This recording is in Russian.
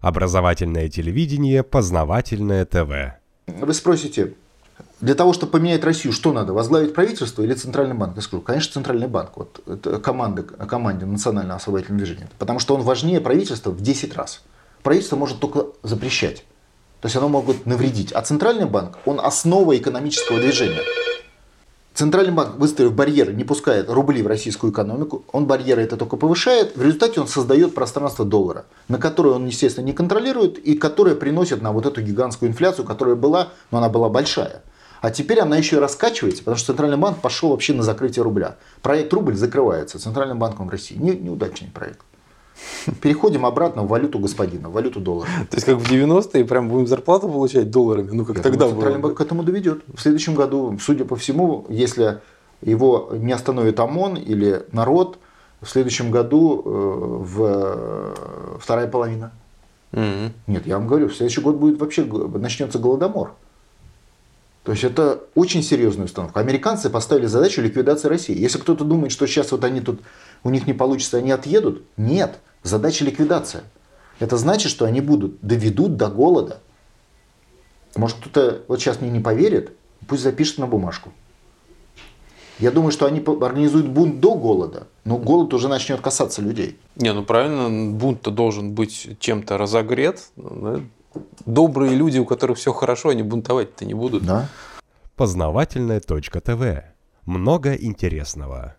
Образовательное телевидение, познавательное ТВ. Вы спросите, для того, чтобы поменять Россию, что надо? Возглавить правительство или Центральный банк? Я скажу, конечно, Центральный банк. Вот это команда, команде Национального освободительного движения. Потому что он важнее правительства в 10 раз. Правительство может только запрещать. То есть оно может навредить. А Центральный банк, он основа экономического движения. Центральный банк, выставив барьеры, не пускает рубли в российскую экономику, он барьеры это только повышает, в результате он создает пространство доллара, на которое он, естественно, не контролирует и которое приносит на вот эту гигантскую инфляцию, которая была, но она была большая. А теперь она еще и раскачивается, потому что Центральный банк пошел вообще на закрытие рубля. Проект рубль закрывается Центральным банком России. Не, неудачный проект. Переходим обратно в валюту господина, в валюту доллара. То есть как в 90-е прям будем зарплату получать долларами? Ну как Я тогда думаю, Центральный банк к этому доведет. В следующем году, судя по всему, если его не остановит ОМОН или народ, в следующем году э, в э, вторая половина. Мгм. Нет, я вам говорю, в следующий год будет вообще начнется голодомор. То есть это очень серьезная установка. Американцы поставили задачу ликвидации России. Если кто-то думает, что сейчас вот они тут, у них не получится, они отъедут, нет, задача ликвидация. Это значит, что они будут, доведут до голода. Может кто-то вот сейчас мне не поверит, пусть запишет на бумажку. Я думаю, что они организуют бунт до голода, но голод уже начнет касаться людей. Не, ну правильно, бунт-то должен быть чем-то разогрет. да. Добрые люди, у которых все хорошо, они бунтовать-то не будут. Да? Познавательное точка ТВ. Много интересного.